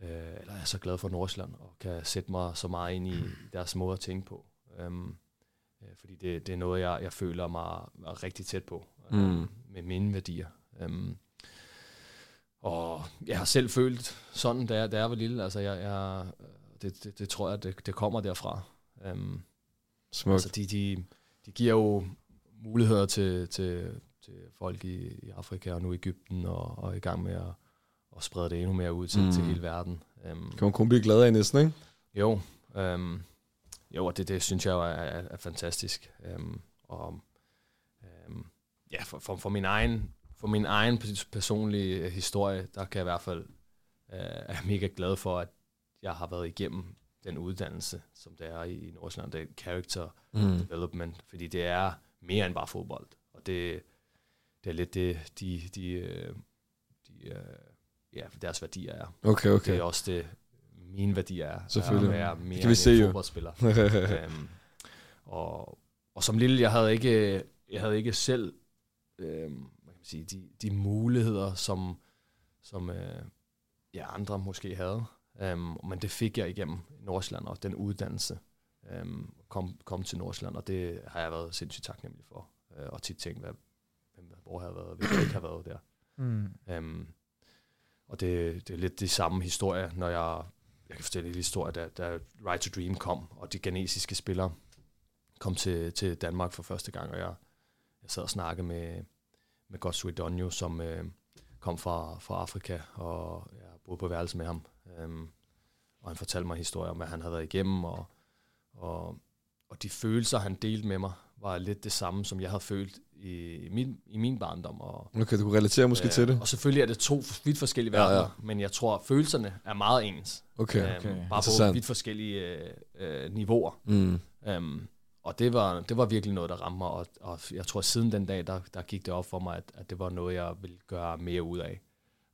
øh, eller er så glad for Nordsjælland, og kan sætte mig så meget ind i deres måde at tænke på. Um, fordi det, det er noget, jeg, jeg føler mig rigtig tæt på, Mm. mm. med mine værdier. Um, og jeg har selv følt sådan, da jeg, da jeg var lille. Altså, jeg, jeg, det, det, det tror jeg, det, det kommer derfra. Um, Smukt. altså, de, de, de giver jo muligheder til, til, til folk i, i Afrika og nu Ægypten, og, og er i gang med at, at sprede det endnu mere ud til, Mm. til hele verden. Um, Kan man kun blive glad af næsten, ikke? jo, um, jo, og det, det synes jeg er, er, er fantastisk. Um, og um, ja, for, for, for min egen for min egen pers- personlige øh, historie, der kan jeg i hvert fald øh, er mega glad for, at jeg har været igennem den uddannelse, som det er i, i Nordsjælland. Det er character Mm. development, fordi det er mere end bare fodbold. Og det, det er lidt det, de, de, øh, de øh, ja, deres værdier er. Okay, Det okay. er også det, mine værdier er. Selvfølgelig. Er at være mere Det kan vi se en fodboldspiller. øhm, og, og som lille, jeg havde ikke, jeg havde ikke selv øhm, hvad kan man sige, de, de muligheder, som, som øh, ja, andre måske havde. Øhm, men det fik jeg igennem Nordsjælland og den uddannelse. Øhm, kom, kom til Nordsjælland, og det har jeg været sindssygt taknemmelig for. Øh, og tit tænkt, hvad, hvor har jeg været, hvis jeg ikke har været der. Mm. Um, og det, det er lidt de samme historier, når jeg, jeg kan fortælle en historie, da, da Right to Dream kom, og de ghanesiske spillere kom til, til Danmark for første gang, og jeg, jeg sad og snakkede med, med Godswill Donjo, som øh, kom fra, fra Afrika, og jeg boede på værelse med ham. Um, og han fortalte mig historier om, hvad han havde været igennem, og, og, og de følelser, han delte med mig, var lidt det samme, som jeg havde følt i min, i min barndom. Og, Okay, du kunne relatere måske til det. og selvfølgelig er det to vidt forskellige Ja, verdener, ja. men jeg tror, at følelserne er meget ens. Okay. Øhm, okay. Bare på vidt forskellige øh, øh, niveauer. Mm. Um, og det var, det var virkelig noget, der ramte mig, og, og jeg tror, at siden den dag, der, der gik det op for mig, at, at det var noget, jeg ville gøre mere ud af,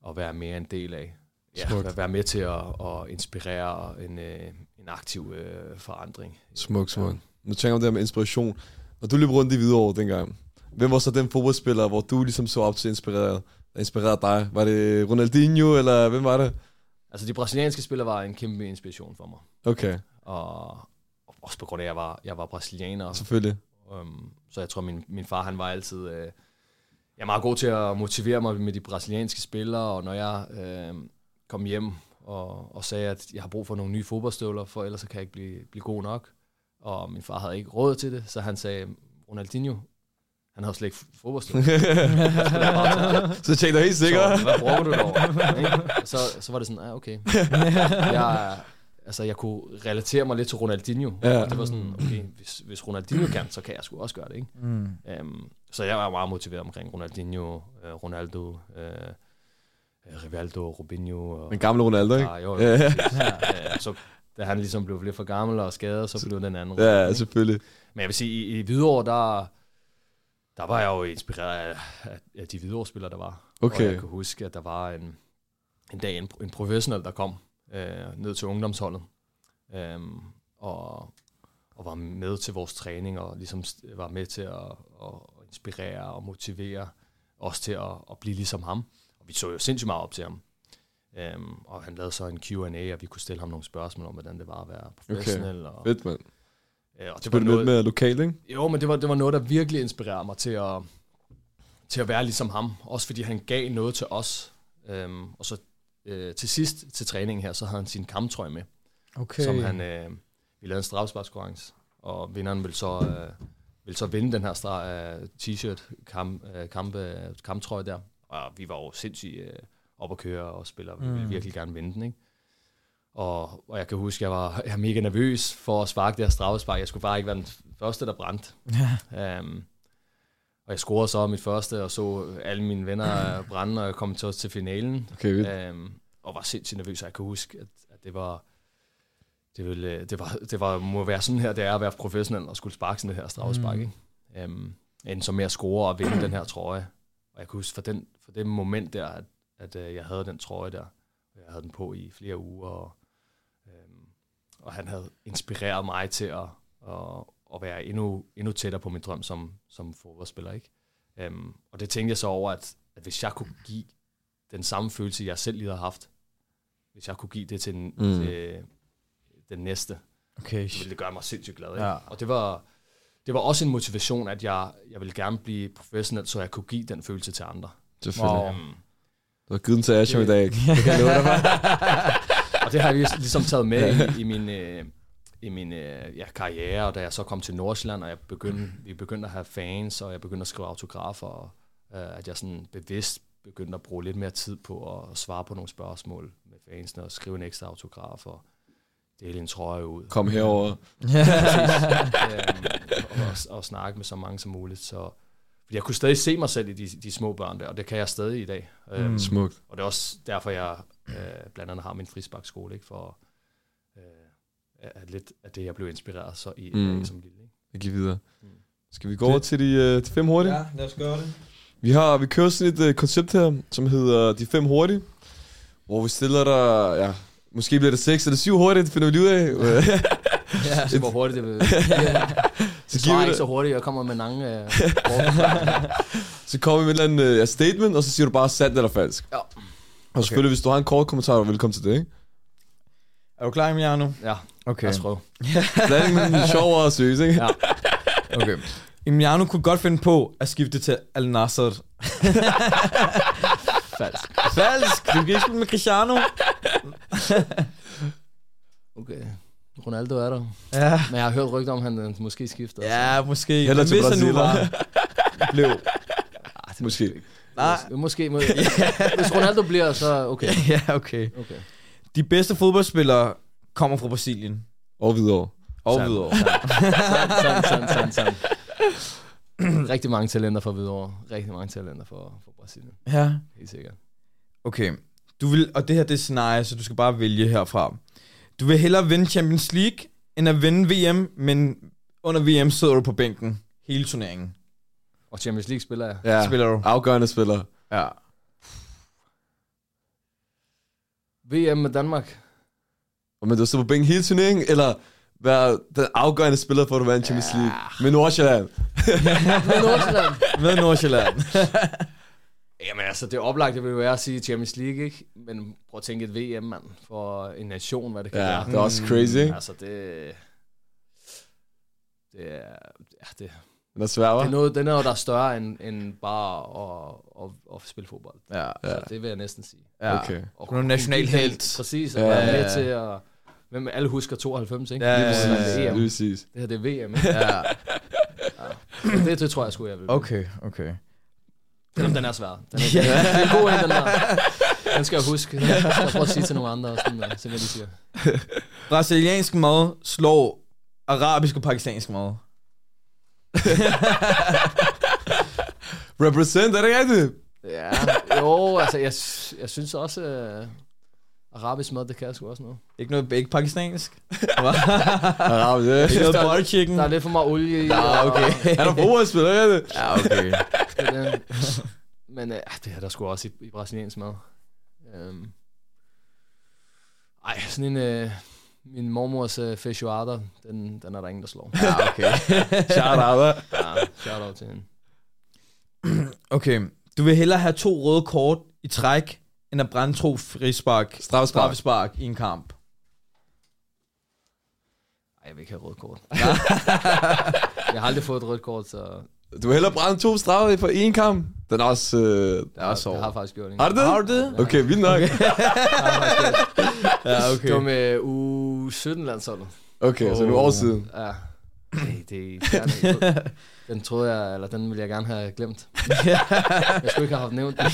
og være mere en del af. Ja, Smukt. være- med til at, at inspirere en, øh, en aktiv øh, forandring. Smuk, smuk. Nu tænker jeg om det her med inspiration. Når du løb rundt i Hvidovre dengang, hvem var så den fodboldspiller, hvor du ligesom så op til inspireret, der inspirerede dig? Var det Ronaldinho, eller hvem var det? Altså, de brasilianske spillere var en kæmpe inspiration for mig. Okay, Og og også på grund af, at jeg var, jeg var brasilianer, selvfølgelig. Um, så jeg tror, min, min far han var altid øh, jeg er meget god til at motivere mig med de brasilianske spillere, og når jeg øh, kom hjem og, og sagde, at jeg har brug for nogle nye fodboldstøvler, for ellers så kan jeg ikke blive, blive god nok. Og min far havde ikke råd til det, så han sagde, Ronaldinho, han havde slet ikke fodboldstøvler. Så tænkte jeg helt sikkert. Så, hvad bruger du? Ikke? så, så var det sådan, ah, okay. Jeg, altså, jeg kunne relatere mig lidt til Ronaldinho. Ja. Og det var sådan, okay, hvis, hvis Ronaldinho kan, så kan jeg sgu også gøre det, ikke? Mm. Um, så jeg var meget motiveret omkring Ronaldinho, uh, Ronaldo, uh, Rivaldo, Robinho. Og, Den gamle Ronaldo, ikke? Ah, jo, jo, Ja. ja. så da han ligesom blev lidt for gammel og skadet, så blev den anden. Ja, ikke? selvfølgelig. Men jeg vil sige, i, i Hvidovre, der, der var jeg jo inspireret af, af, af de Hvidovre-spillere, der var. Okay. Og jeg kan huske, at der var en, en dag en, en professionel, der kom øh, ned til ungdomsholdet. Øhm, og, og var med til vores træning, og ligesom var med til at, at inspirere og motivere os til at, at blive ligesom ham. Og vi så jo sindssygt meget op til ham. Øhm, og han lavede så en Q&A, og vi kunne stille ham nogle spørgsmål om, hvordan det var at være professionel. Og, Fedt, mand. Øh, og Det var lidt mere lokalt, ikke? jo, men det var, det var noget, der virkelig inspirerede mig til at, til at være ligesom ham. Også fordi han gav noget til os. Øhm, og så øh, til sidst til træningen her, så havde han sin kamptrøje med. Okay. Som han, øh, vi lavede en straffesparkskonkurrence. Og vinderen vil så, øh, vil så vinde den her stra- øh, t-shirt, kamp, øh, kamp, øh, kamptrøje der. Og vi var jo sindssygt øh, op at køre og spiller. Vi ville Mm. virkelig gerne vinde den, ikke? Og, og jeg kan huske, jeg var, jeg var mega nervøs for at sparke det her straffespark. Jeg skulle bare ikke være den første, der brændte. Um, og jeg scorede så mit første, og så alle mine venner brænde, og jeg kom til, til finalen. Okay, vildt. Um, og var sindssygt nervøs, og jeg kan huske, at, at det var... Det, ville, det, var, det var, må være sådan her, det er at være professionel og skulle sparke sådan det her straffespark, Mm. ikke? Um, end som med at score og vinde den her trøje. Og jeg kan huske for, den, for det moment der, at, at uh, jeg havde den trøje der, og jeg havde den på i flere uger, og, og han havde inspireret mig til at, at, at være endnu, endnu tættere på min drøm som, som fodboldspiller, ikke? Um, og det tænkte jeg så over, at, at hvis jeg kunne give den samme følelse, jeg selv lige har haft, hvis jeg kunne give det til den, Mm. til den næste, Okay. så ville det gøre mig sindssygt glad. Ikke? Ja. Og det var, det var også en motivation, at jeg, jeg ville gerne blive professionel, så jeg kunne give den følelse til andre. Selvfølgelig. Wow. Um, Du har givet den til Asham i dag? Det kan jeg love dig. og det har jeg lig- ligesom taget med i, i min, øh, i min øh, ja, karriere, og da jeg så kom til Nordsjælland, og jeg begyndte, vi begyndte at have fans, og jeg begyndte at skrive autografer, og øh, at jeg sådan bevidst begyndte at bruge lidt mere tid på at svare på nogle spørgsmål med fansene, og skrive en ekstra autograf, og dele en trøje ud. Kom herover. øhm, og, og snakke med så mange som muligt. Så fordi jeg kunne stadig se mig selv i de, de små børn der, og det kan jeg stadig i dag. Mm. Øhm, Smukt. og det er også derfor, jeg øh, blandt andet har min frisparkskole, ikke? For øh, at lidt af det, jeg blev inspireret så i Mm. som lille. Ikke? Jeg giver videre. Mm. Skal vi gå over til de, øh, de fem hurtige? Ja, lad os gøre det. Vi har vi kører sådan et øh, koncept her, som hedder de fem hurtige, hvor vi stiller dig, ja, måske bliver det seks eller syv hurtige, det finder vi lige ud af. Ja, så hvor hurtigt det vil. så, Det giver vi ikke det, så hurtigt, jeg kommer med mange øh, så kommer vi med et eller andet øh, ja, statement, og så siger du bare sandt eller falsk. Ja. Og selvfølgelig, hvis du har en kort kommentar, er velkommen til det, ikke? Er du klar, Emiliano? Ja, Okay. lad os prøve. Blanding mellem sjov og seriøs, ikke? Ja. okay. Emiliano kunne godt finde på at skifte til Al Nassr. Falsk. Falsk! Du kan ikke spille med Cristiano. Okay. Ronaldo er der. Ja. Men jeg har hørt rygter om, at han måske skifter. Ja, måske. Heller til Brasilien. blev. Ah, det Måske. Nej. Mås- Måske. må- Hvis Ronaldo bliver, så okay. ja, okay. okay. De bedste fodboldspillere kommer fra Brasilien. Og videre. Og videre. Sandt, sandt, sandt. Rigtig mange talenter for Hvidovre. Rigtig mange talenter for, for Brasilien. Ja. Helt sikkert. Okay. Du vil, og det her det er scenarie, så du skal bare vælge herfra. Du vil hellere vinde Champions League, end at vinde VM, men under VM sidder du på bænken hele turneringen. Og Champions League spiller jeg. Ja, Spiller du? afgørende spiller. Ja. VM med Danmark. Og men du står på bænken hele turneringen, eller være den afgørende spiller for, at du vandt Champions League med Nordsjælland. Med Nordsjælland. Med Nordsjælland. Jamen altså, det oplagte vil jo være at sige Champions League, ikke? Men prøv at tænke et VM, mand. For en nation, hvad det kan Ja, være. det er også crazy, ikke? Altså, det... Det er... Ja, det, Den er svær, det er noget, den er jo der er større end, end bare at, at, at spille fodbold. Ja. Ja. Så det vil jeg næsten sige. ja. Okay. Og Du er national helt. den- Præcis, og Ja, være ja, med ja. til at... Hvem alle husker 92, ikke? Ja, ja, præcis, ja, det er Ja, det er præcis. Det her, det er VM, ikke? ja. Det, det tror jeg sgu, jeg vil. Okay, okay. Selvom den er svær. Den er, det er en god en, den der. Den skal jeg huske. Den skal jeg prøve at sige til nogle andre, og sådan, uh, se hvad de siger. Brasiliansk mad slår arabisk og pakistansk mad. Represent, er det rigtigt? Ja, jo, altså, jeg, jeg synes også, uh, arabisk mad, det kan jeg sgu også noget. Ikke noget ikke pakistansk? Arabisk, ja. Ikke noget er- butter chicken? Der er lidt for meget olie i. Ja, og- okay. Han er fodboldspiller, er det? Ja, okay. Men, men uh, det er der sgu også i, i brasiliansk mad. Um, ej, sådan en... Uh, min mormors uh, feijoada, den, den er der ingen, der slår. Ja, okay. Shout out? Ja, shout out til hende. Okay, du vil hellere have to røde kort i træk, end at brænde to frispark, Straffespark. straffespark i en kamp. Ej, jeg vil ikke have rødt kort. jeg har aldrig fået et rødt kort, så Du vil hellere brænde to straffe for én kamp. Den er også... Øh... Det er jeg, så jeg har faktisk gjort det. Har du det? Har du det? Okay, vildt nok. Ja, Det var med u 17 landsholdet. Okay, så nu år siden. Ja. Ej, det er Den troede jeg, eller den ville jeg gerne have glemt. jeg skulle ikke have haft nævnt den.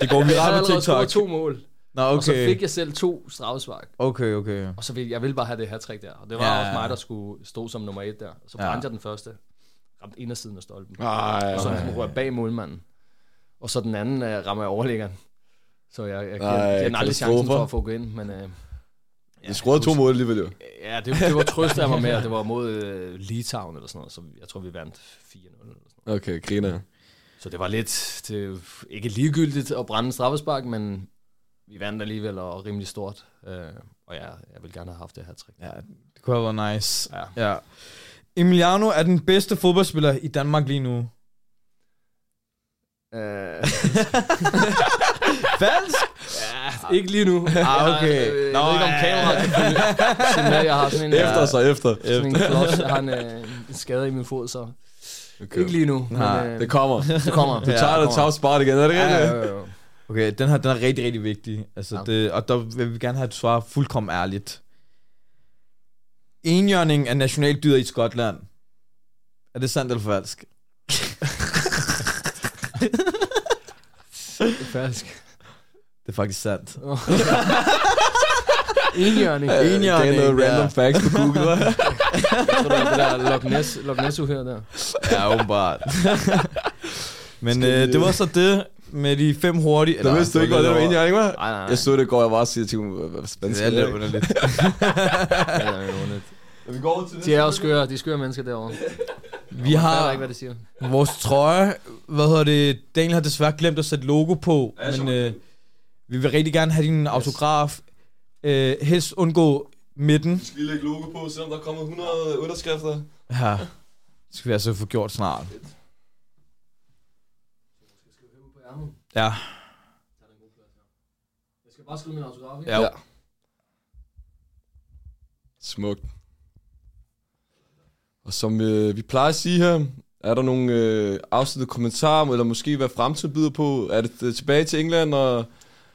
Det går Jeg viralt på TikTok. to mål, Nå, okay. og så okay. fik jeg selv to straffespark. Okay, okay. Og så ville jeg ville bare have det her trick der. Og det var Ja, ja, ja. også mig, der skulle stå som nummer et der. Så Ja. brændte jeg den første. Ramte indersiden af stolpen. Ej, Og så rører jeg bag målmanden. Og så den anden uh, rammer jeg overlæggeren. Så jeg, jeg giver, Ej, giver den aldrig chancen for at få gå ind. Men, uh, Du scorede to mål alligevel, jo. Ja, det, det var trøst af mig med, at det var mod uh, Litauen eller sådan noget. Så jeg tror, vi vandt 4-0 eller sådan noget. Okay, griner. Så det var lidt, det ikke ligegyldigt at brænde straffespark, men vi vandt alligevel og rimelig stort. Uh, og ja, jeg vil gerne have haft det her trick. Ja, det kunne have været nice. Ja. Ja. Emiliano er den bedste fodboldspiller i Danmark lige nu. Uh, Falsk? ja, ikke lige nu. Ah, okay. Jeg, jeg, jeg Nå, ved ikke, om ja. kameraet kan følge. Sådan jeg har sådan en, Efter så, efter. sådan en klods, jeg har en, øh, en skade i min fod, så Okay. ikke lige nu. Nej, men, øh, Det kommer. det kommer. Du tager det tager spart igen, er det Ja, rigtigt? ja, ja, ja. Okay, den her den er rigtig, rigtig vigtig. Altså, Ja. det, og der vil vi gerne have, at du svarer fuldkommen ærligt. Enhjørning af nationaldyret i Skotland. Er det sandt eller falsk? Det er falsk. Det er faktisk sandt. Enhjørning. Det er noget random facts på Google, hva'? Jeg tror, det er det der Loch Ness, Loch Ness uhør der. Ja, åbenbart. Men øh, det var så det med de fem hurtige. Der vidste du ikke, hvad det var ikke var? Nej, nej, nej. Jeg så det går, jeg bare siger til hvad spansk Det er lidt underligt. Det er jo underligt. Vi går over til De er skøre, de er skøre mennesker derovre. Vi har ikke, hvad de siger. vores trøje. Hvad hedder det? Daniel har desværre glemt at sætte logo på. Ja, men var det. øh, vi vil rigtig gerne have din autograf. Øh, helst undgå midten. Vi skal lige lægge logo på, selvom der er kommet 100 underskrifter. Ja. Det skal vi altså få gjort snart. Ja. Jeg skal bare skrive min autograf, ikke? Ja. Ja. Smukt. Og som øh, vi plejer at sige her, er der nogle øh, afsluttede kommentarer, eller måske hvad fremtiden byder på? Er det øh, tilbage til England og,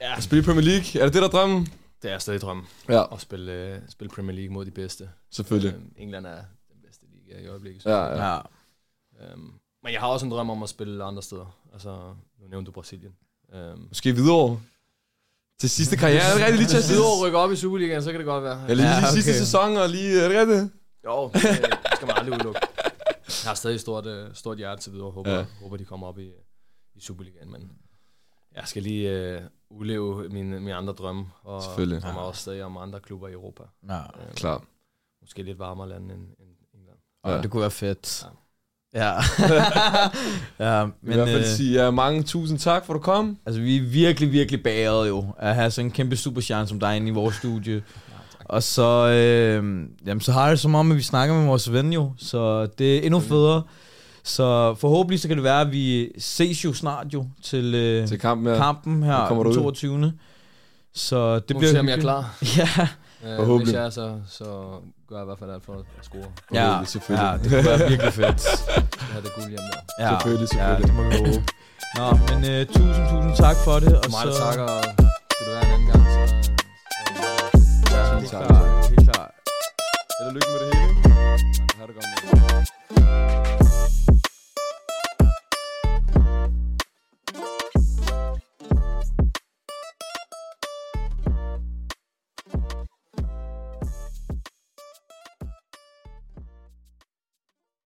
Ja. og spille Premier League? Er det det, der er drømmen? Det er stadig drømmen Ja, at spille, øh, spille Premier League mod de bedste. selvfølgelig. Øhm, England er den bedste liga i øjeblikket. Ja, ja. Ja. Øhm, men jeg har også en drøm om at spille andre steder. Altså, nu nævnte du Brasilien. Øhm, Måske videre til sidste karriere. Er det rigtigt lige til at Sidde og rykke op i Superligaen, så kan det godt være. Eller lige, Ja, lige sidste okay. sæson, og lige, er det rigtigt? Jo, det skal man aldrig udelukke. Jeg har stadig et stort, øh, stort hjerte til videre. Håber, Ja. ja. håber, de kommer op i, i Superligaen. Men jeg skal lige øh, udleve mine, mine andre drømme. Og Selvfølgelig. drømmer også stadig om andre klubber i Europa. ja. Øh, Klar. Måske lidt varmere lande end, end England. ja. Ja. Det kunne være fedt. Ja. ja, Men, men I hvert fald øh, sige ja, mange tusind tak for, at du kom. altså, vi er virkelig, virkelig bagret jo at have sådan en kæmpe superstjerne som dig inde i vores studie. Og så, øh, jamen, så har det som om, at vi snakker med vores ven jo, så det er endnu federe. Så forhåbentlig så kan det være, at vi ses jo snart jo til, øh, til kampen, ja. kampen her den 22. Ud. Så det nu bliver... se, om jeg er klar. ja. Øh, Forhåbentlig. Hvis jeg er, så, så gør jeg i hvert fald alt for at score. Ja, selvfølgelig. ja det kunne være virkelig fedt. det her det guld hjemme der. Ja, selvfølgelig, selvfølgelig. Ja, det må vi håbe. Nå, men uh, øh, tusind, tusind tak for det. Og Meget så... tak, og kunne det være en anden gang, så... så ja, helt klart. Helt klart. Held og lykke med det hele. Ja, har det godt med det.